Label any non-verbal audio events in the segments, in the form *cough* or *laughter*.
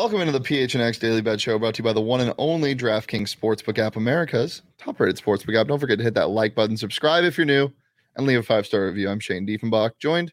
welcome into the PHNX Daily Bet Show brought to you by the one and only DraftKings Sportsbook app, America's top rated sportsbook app. Don't forget to hit that like button, subscribe if you're new, and leave a five star review. I'm Shane Diefenbach, joined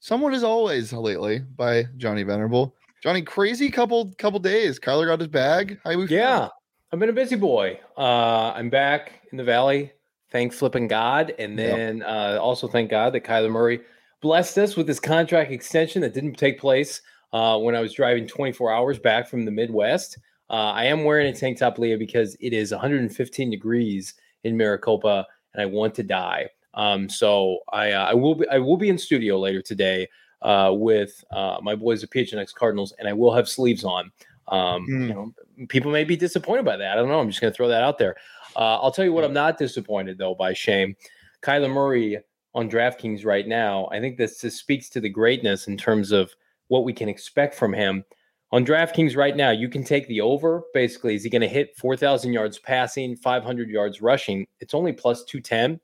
somewhat as always lately by Johnny Venerable. Johnny, crazy couple couple days. Kyler got his bag. How we Yeah, I've been a busy boy. Uh, I'm back in the valley. Thank flipping God, and then uh, also thank God that Kyler Murray blessed us with this contract extension that didn't take place uh, when I was driving 24 hours back from the Midwest. Uh, I am wearing a tank top, Leah, because it is 115 degrees in Maricopa, and I want to die. Um, so I, uh, I will be I will be in studio later today uh, with uh, my boys at PHNX Cardinals, and I will have sleeves on. Um, Mm. You know, people may be disappointed by that. I don't know. I'm just going to throw that out there. Uh, I'll tell you what I'm not disappointed though by shame. Kyler Murray on DraftKings right now. I think this, this speaks to the greatness in terms of what we can expect from him. On DraftKings right now, you can take the over. Basically, is he going to hit 4,000 yards passing, 500 yards rushing? It's only plus 210.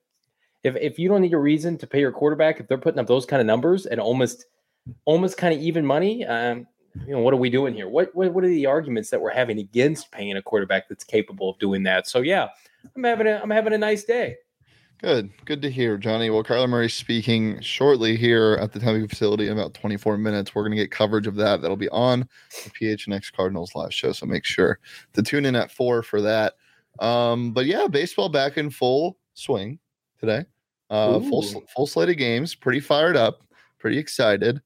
If, if you don't need a reason to pay your quarterback, if they're putting up those kind of numbers at almost almost kind of even money, um, you know, what are we doing here? What, what what are the arguments that we're having against paying a quarterback that's capable of doing that? So yeah, I'm having a I'm having a nice day. Good. Good to hear, Johnny. Well, Kyler Murray speaking shortly here at the Tempe facility in about 24 minutes. We're going to get coverage of that. That'll be on the PHNX Cardinals live show. So make sure to tune in at four for that. Um, but yeah, baseball back in full swing today. Uh, full full slate of games. Pretty fired up. Pretty excited.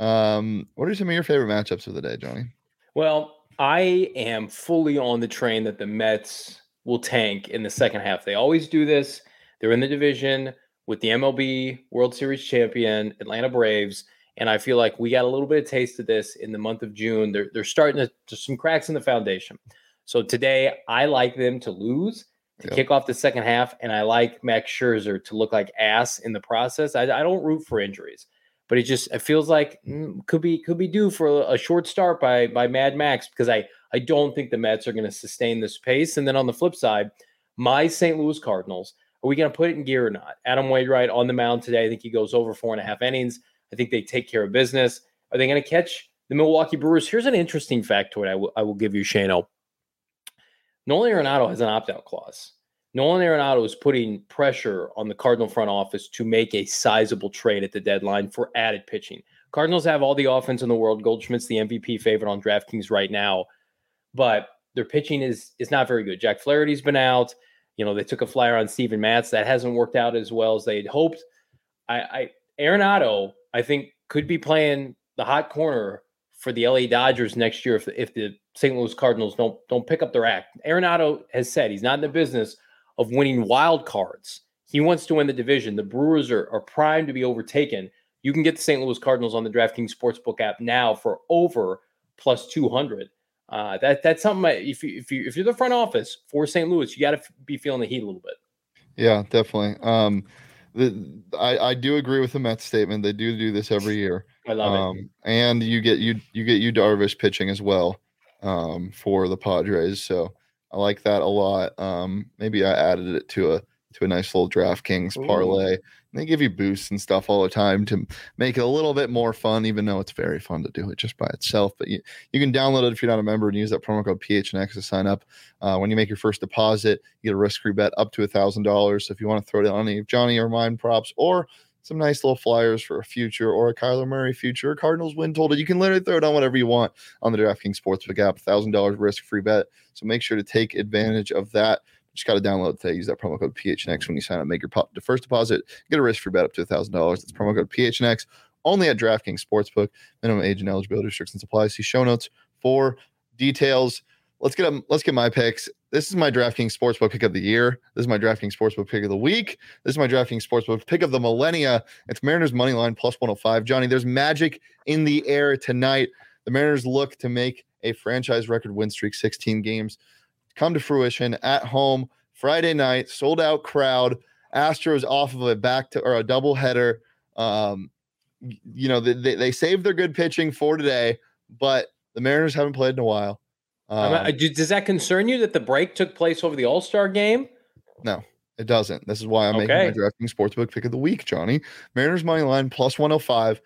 Um, what are some of your favorite matchups of the day, Johnny? Well, I am fully on the train that the Mets will tank in the second half. They always do this. They're in the division with the MLB World Series champion Atlanta Braves, and I feel like we got a little bit of taste of this in the month of June. They're they're starting to there's some cracks in the foundation. So today, I like them to lose to kick off the second half, and I like Max Scherzer to look like ass in the process. I, I don't root for injuries, but it just it feels like mm, could be could be due for a, a short start by by Mad Max because I I don't think the Mets are going to sustain this pace. And then on the flip side, my St. Louis Cardinals. Are we going to put it in gear or not? Adam Wainwright on the mound today. I think he goes over four and a half innings. I think they take care of business. Are they going to catch the Milwaukee Brewers? Here's an interesting factoid I will I will give you, Shano. Nolan Arenado has an opt out clause. Nolan Arenado is putting pressure on the Cardinal front office to make a sizable trade at the deadline for added pitching. Cardinals have all the offense in the world. Goldschmidt's the MVP favorite on DraftKings right now, but their pitching is is not very good. Jack Flaherty's been out. You know, they took a flyer on Steven Matz. That hasn't worked out as well as they had hoped. I, I Arenado, I think, could be playing the hot corner for the LA Dodgers next year if the, if the St. Louis Cardinals don't don't pick up their act. Arenado has said he's not in the business of winning wild cards. He wants to win the division. The Brewers are, are primed to be overtaken. You can get the St. Louis Cardinals on the DraftKings Sportsbook app now for over plus 200. Uh, that that's something. I, if you if you if you're the front office for St. Louis, you got to f- be feeling the heat a little bit. Yeah, definitely. Um, the, I, I do agree with the Mets statement. They do do this every year. I love it. um, and you get you you get you Darvish pitching as well um, for the Padres. So I like that a lot. Um, maybe I added it to a to a nice little DraftKings Ooh. parlay. And they give you boosts and stuff all the time to make it a little bit more fun, even though it's very fun to do it just by itself. But you, you can download it if you're not a member and use that promo code PHNX to sign up. Uh, when you make your first deposit, you get a risk free bet up to a thousand dollars. So if you want to throw down any of Johnny or mine props or some nice little flyers for a future or a Kyler Murray future, or Cardinals win total. You can literally throw down whatever you want on the DraftKings Sportsbook app. Thousand dollars risk free bet. So make sure to take advantage of that. Just got to download today. Use that promo code PHNX when you sign up. Make your po- the first deposit. Get a risk free bet up to thousand dollars. That's promo code PHNX only at DraftKings Sportsbook. Minimum age and eligibility restrictions apply. See show notes for details. Let's get um, let's get my picks. This is my DraftKings Sportsbook pick of the year. This is my DraftKings Sportsbook pick of the week. This is my DraftKings Sportsbook pick of the millennia. It's Mariners money line plus 105. Johnny, there's magic in the air tonight. The Mariners look to make a franchise record win streak, 16 games, come to fruition at home Friday night, sold out crowd. Astros off of a back to or a double header. Um, you know, they, they, they saved their good pitching for today, but the Mariners haven't played in a while. Um, does that concern you that the break took place over the All Star game? No, it doesn't. This is why I'm making Okay. my DraftKings Sportsbook pick of the week, Johnny. Mariners money line plus 105.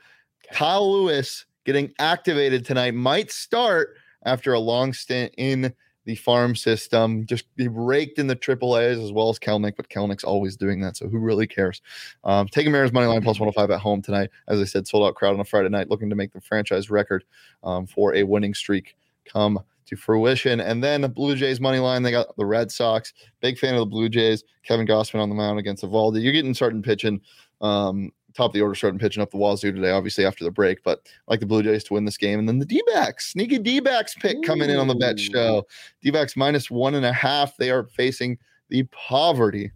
Kyle Lewis getting activated tonight might start after a long stint in the farm system. Just be raked in the triple A's as well as Kelenic, but Kelenic's always doing that. So who really cares? Um, taking Mariners money line plus 105 at home tonight. As I said, sold out crowd on a Friday night, looking to make the franchise record um, for a winning streak come to fruition. And then the Blue Jays money line, they got the Red Sox. Big fan of the Blue Jays. Kevin Gausman on the mound against Eovaldi. You're getting starting pitching. Um, top of the order starting pitching up the wazoo today, obviously after the break, but I like the Blue Jays to win this game. And then the D backs, sneaky D backs pick coming in on the bet show. D backs minus one and a half. They are facing the poverty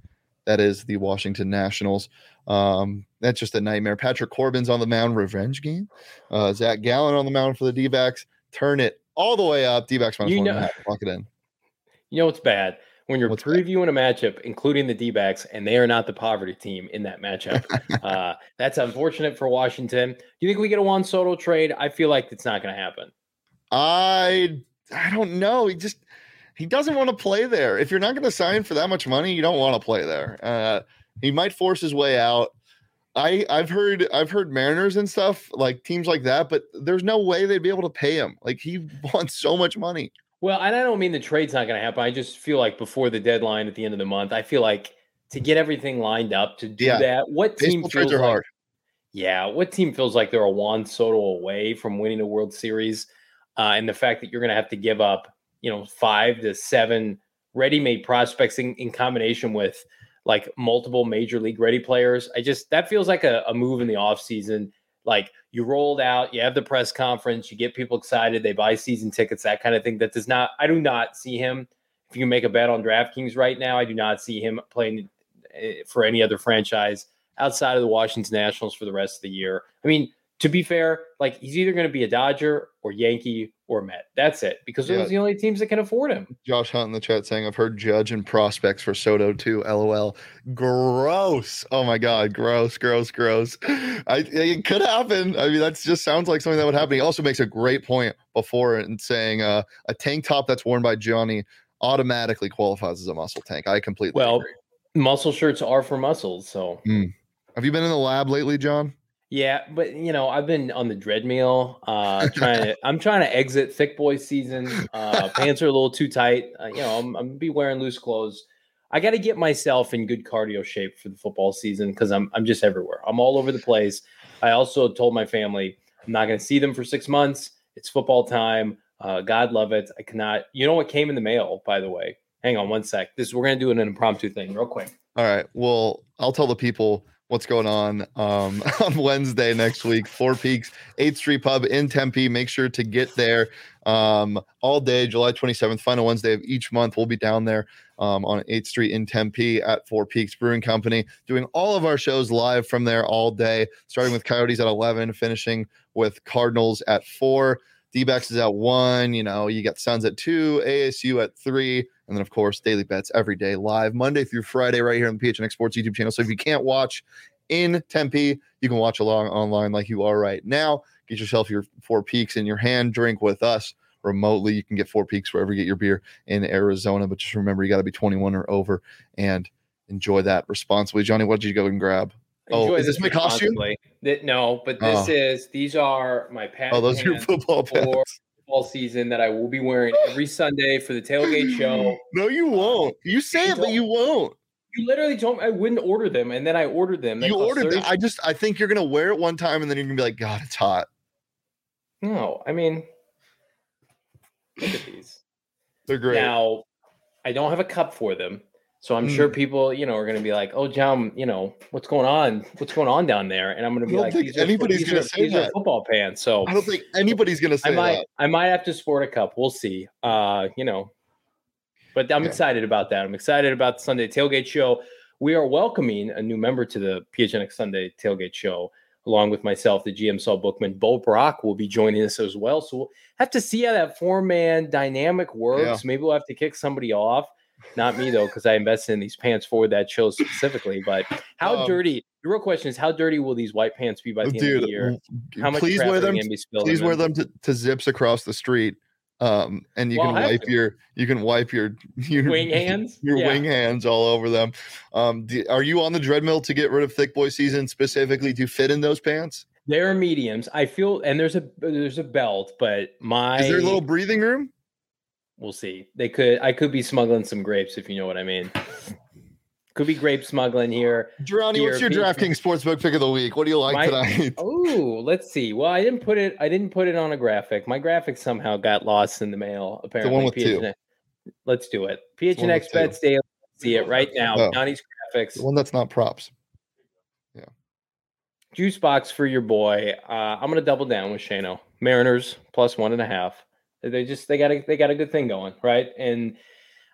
that is the Washington Nationals. Um, that's just a nightmare. Patrick Corbin's on the mound, revenge game. Uh, Zach Gallen on the mound for the D backs. Turn it all the way up. D backs minus You one know- and a half. Lock it in. You know what's bad when you're What's previewing a matchup, including the D-backs, and they are not the poverty team in that matchup. *laughs* uh, that's unfortunate for Washington. Do you think we get a Juan Soto trade? I feel like it's not going to happen. I I don't know. He just he doesn't want to play there. If you're not going to sign for that much money, you don't want to play there. Uh, he might force his way out. I I've heard I've heard Mariners and stuff like teams like that, but there's no way they'd be able to pay him. Like he *laughs* wants so much money. Well, and I don't mean the trade's not going to happen. I just feel like before the deadline at the end of the month, I feel like to get everything lined up to do Yeah. that, what team feels are like, hard. Yeah, what team feels like they're a Juan Soto away from winning a World Series, uh, and the fact that you're going to have to give up, you know, five to seven ready-made prospects in, in combination with like multiple major league ready players. I just that feels like a, a move in the offseason. Like you rolled out, you have the press conference, you get people excited, they buy season tickets, that kind of thing. That does not. I do not see him. If you make a bet on DraftKings right now, I do not see him playing eh, for any other franchise outside of the Washington Nationals for the rest of the year. I mean, to be fair, like he's either going to be a Dodger or Yankee or Met. That's it, because those Yeah. are the only teams that can afford him. Josh Hunt in the chat saying, I've heard Judge and prospects for Soto too. LOL. Gross. Oh my God. Gross, gross, gross. I, it could happen. I mean, that just sounds like something that would happen. He also makes a great point before and saying uh, a tank top that's worn by Johnny automatically qualifies as a muscle tank. I completely Well, agree. muscle shirts are for muscles, so Have you been in the lab lately, John? Yeah. But you know, I've been on the dread meal, uh, trying to. I'm trying to exit thick boy season. Uh, pants are a little too tight. Uh, you know, I'm, I'm be wearing loose clothes. I got to get myself in good cardio shape for the football season because I'm I'm just everywhere. I'm all over the place. I also told my family I'm not going to see them for six months. It's football time. Uh, God love it. I cannot. You know what came in the mail, by the way? Hang on one sec. This we're going to do an impromptu thing real quick. All right. Well, I'll tell the people what's going on um, *laughs* on Wednesday next week. Four Peaks, 8th Street Pub in Tempe. Make sure to get there um, all day, July 27th, final Wednesday of each month. We'll be down there um, on 8th Street in Tempe at Four Peaks Brewing Company, doing all of our shows live from there all day, starting with Coyotes at 11, finishing with Cardinals at 4. D-backs is at 1. You know, you got Suns at 2, ASU at 3. And then, of course, daily bets every day live, Monday through Friday, right here on the PHNX Sports YouTube channel. So if you can't watch in Tempe, you can watch along online like you are right now. Get yourself your Four Peaks in your hand, drink with us remotely. You can get Four Peaks wherever you get your beer in Arizona. But just remember, you got to be 21 or over and enjoy that responsibly. Johnny, what did you go and grab? Oh, is this my costume? No, but this Oh. is these are my pants. Oh, those are your football pants. for football season that I will be wearing every Sunday for the tailgate show. *gasps* No, you um, won't. You say it, but you won't. You literally told me I wouldn't order them, and then I ordered them. They You ordered 30 them. I just, I think you're gonna wear it one time, and then you're gonna be like, God, it's hot. No, I mean, look at these. They're great. Now, I don't have a cup for them, so I'm Mm. sure people, you know, are going to be like, "Oh, John, you know, what's going on? What's going on down there?" And I'm going to I be like, "These anybody's gonna say these are that. football pants." So I don't think anybody's gonna I say might that. I might have to sport a cup. We'll see. Uh, you know. But I'm Yeah. excited about that. I'm excited about the Sunday tailgate show. We are welcoming a new member to the PHNX Sunday tailgate show, along with myself, the GM Saul Bookman. Bo Brock will be joining us as well. So we'll have to see how that four man dynamic works. Yeah. Maybe we'll have to kick somebody off. Not me though, because I invested in these pants for that show specifically. But how Um, dirty? The real question is, how dirty will these white pants be by the end of the year? How much please wear them. Please wear them? to, to zips across the street. Um, and you Well, can wipe your you can wipe your *laughs* your Wing hands? *laughs* your Yeah. wing hands all over them. Um, do, are you on the dreadmill to get rid of thick boy season specifically to fit in those pants? They're mediums. I feel, and there's a there's a belt, but my Is there a little breathing room? We'll see. They could. I could be smuggling some grapes if you know what I mean. Could be grape smuggling here. Durrani, what's your. DraftKings Sportsbook pick of the week? What do you like My- tonight? *laughs* Oh, let's see. Well, I didn't put it. I didn't put it on a graphic. My graphic somehow got lost in the mail. Apparently, the one with two. Let's do it. PHNX bets daily. See it right now. Oh. Johnny's graphics. The one that's not props. Yeah. Juice box for your boy. Uh, I'm gonna double down with Shano. Mariners plus one and a half. They just they got a they got a good thing going, right? And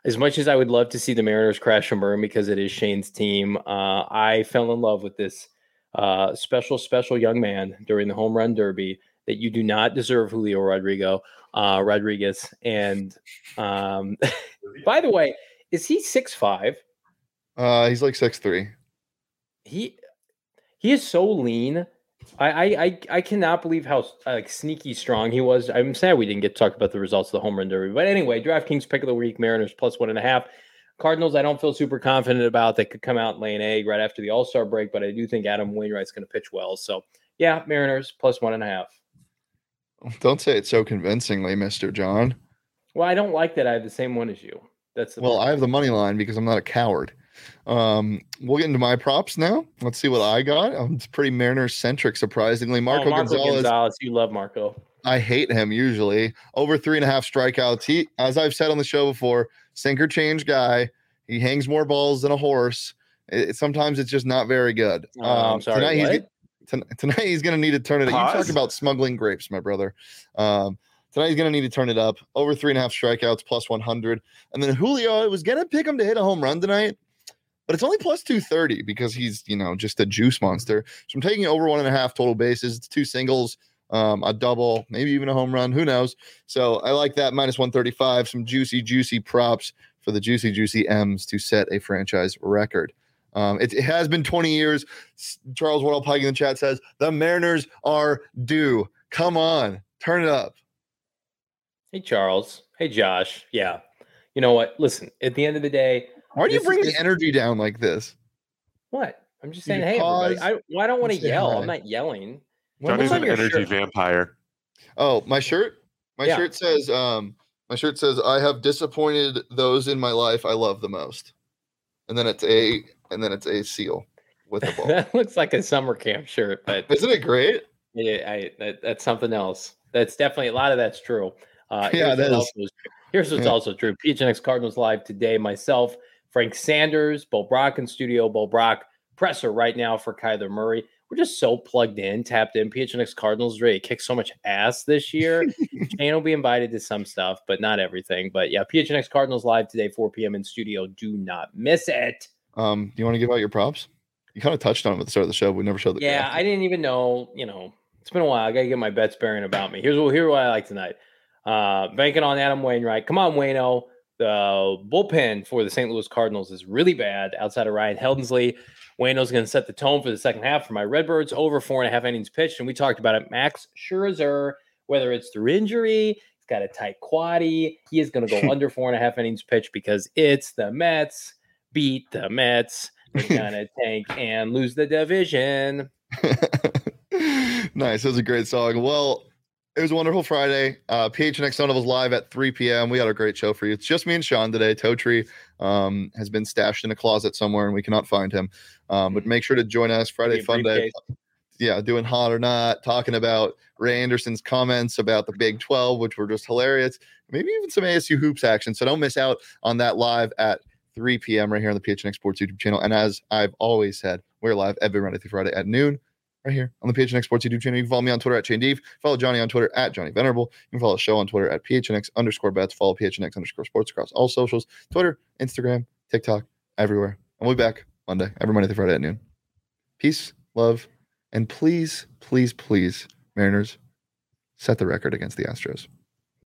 as much as I would love to see the Mariners crash and burn because it is Shane's team, uh, I fell in love with this uh, special special young man during the home run derby. That you do not deserve Julio Rodrigo uh, Rodriguez. And um, *laughs* by the way, is he six five? Uh, he's like six three. he he is so lean. I I I, cannot believe how like sneaky strong he was. I'm sad we didn't get to talk about the results of the home run derby. But anyway, DraftKings pick of the week: Mariners plus one and a half. Cardinals, I don't feel super confident about. They could come out and lay an egg right after the All Star break, but I do think Adam Wainwright's going to pitch well. So yeah, Mariners plus one and a half. Don't say it so convincingly, Mister John. Well, I don't like that. I have the same one as you. That's the Well, I have the money line because I'm not a coward. Um, we'll get into my props now. Let's see what I got. Um, it's pretty Mariners centric, surprisingly. Marco, oh, Marco Gonzalez, Gonzalez. You love Marco. I hate him usually. Over three and a half strikeouts. He, as I've said on the show before, sinker change guy. He hangs more balls than a horse. It, sometimes it's just not very good. Oh, I'm sorry. Tonight he's, what? ton- tonight he's going to need to turn it. You Pause. talk about smuggling grapes, my brother. Um, tonight he's going to need to turn it up. Over three and a half strikeouts, plus 100. And then Julio, I was going to pick him to hit a home run tonight, but it's only plus 230 because he's, you know, just a juice monster. So I'm taking over one and a half total bases. It's two singles, um, a double, maybe even a home run. Who knows? So I like that minus 135. Some juicy, juicy props for the juicy, juicy M's to set a franchise record. Um, it, it has been 20 years. Charles Wardle Pike in the chat says the Mariners are due. Come on, turn it up. Hey Charles. Hey Josh. Yeah. You know what? Listen. At the end of the day, Why do you This- bring the energy down like this? What? I'm just saying, can hey, pause I, well, I don't want to yell. hi. I'm not yelling. What- Johnny's what's an energy shirt? vampire. Oh, my shirt. My Yeah. shirt says. Um, my shirt says, "I have disappointed those in my life I love the most," and then it's a and then it's a seal with a *laughs* ball. that looks like a summer camp shirt, but Isn't it great? yeah, I, that, that's something else. That's definitely a lot of that's true. Uh, *laughs* Yeah, that is. that also true. Here's what's Yeah. also true. PHNX Cardinals live today. Myself, Frank Sanders, Bo Brock in studio. Bo Brock presser right now for Kyler Murray. We're just so plugged in, tapped in. PHNX Cardinals ready to kick so much ass this year. *laughs* Shane will be invited to some stuff, but not everything. But yeah, PHNX Cardinals live today, 4 p.m. in studio. Do not miss it. Um, do you want to give out your props? You kind of touched on it at the start of the show. but We never showed the Yeah. I didn't even know. You know, it's been a while. I got to get my bets bearing about me. Here's what here's what I like tonight. Uh, banking on Adam Wainwright. Come on, Wayno. The bullpen for the St. Louis Cardinals is really bad. Outside of Ryan Heldensley, Wayno's going to set the tone for the second half for my Redbirds. Over four and a half innings pitched, and we talked about it. Max Scherzer, whether it's through injury, he's got a tight quaddy. He is going to go *laughs* under four and a half innings pitched because it's the Mets. Beat the Mets. They're *laughs* gonna tank and lose the division. *laughs* nice. That was a great song. Well, it was a wonderful Friday. Uh, PHNX Son was live at 3 p.m. We had a great show for you. It's just me and Sean today. Totri um, has been stashed in a closet somewhere and we cannot find him. Um, but make sure to join us Friday Fun Day. Yeah, doing hot or not, talking about Ray Anderson's comments about the Big 12, which were just hilarious. Maybe even some ASU hoops action. So don't miss out on that live at 3 p.m. right here on the PHNX Sports YouTube channel. And as I've always said, we're live every Monday through Friday at noon right here on the PHNX Sports YouTube channel. You can follow me on Twitter at Deef. Follow Johnny on Twitter at Johnny Venerable. You can follow the show on Twitter at PHNX underscore bets. Follow PHNX underscore sports across all socials Twitter, Instagram, TikTok, everywhere. And we'll be back Monday, every Monday through Friday at noon. Peace, love, and please, please, please, Mariners, set the record against the Astros.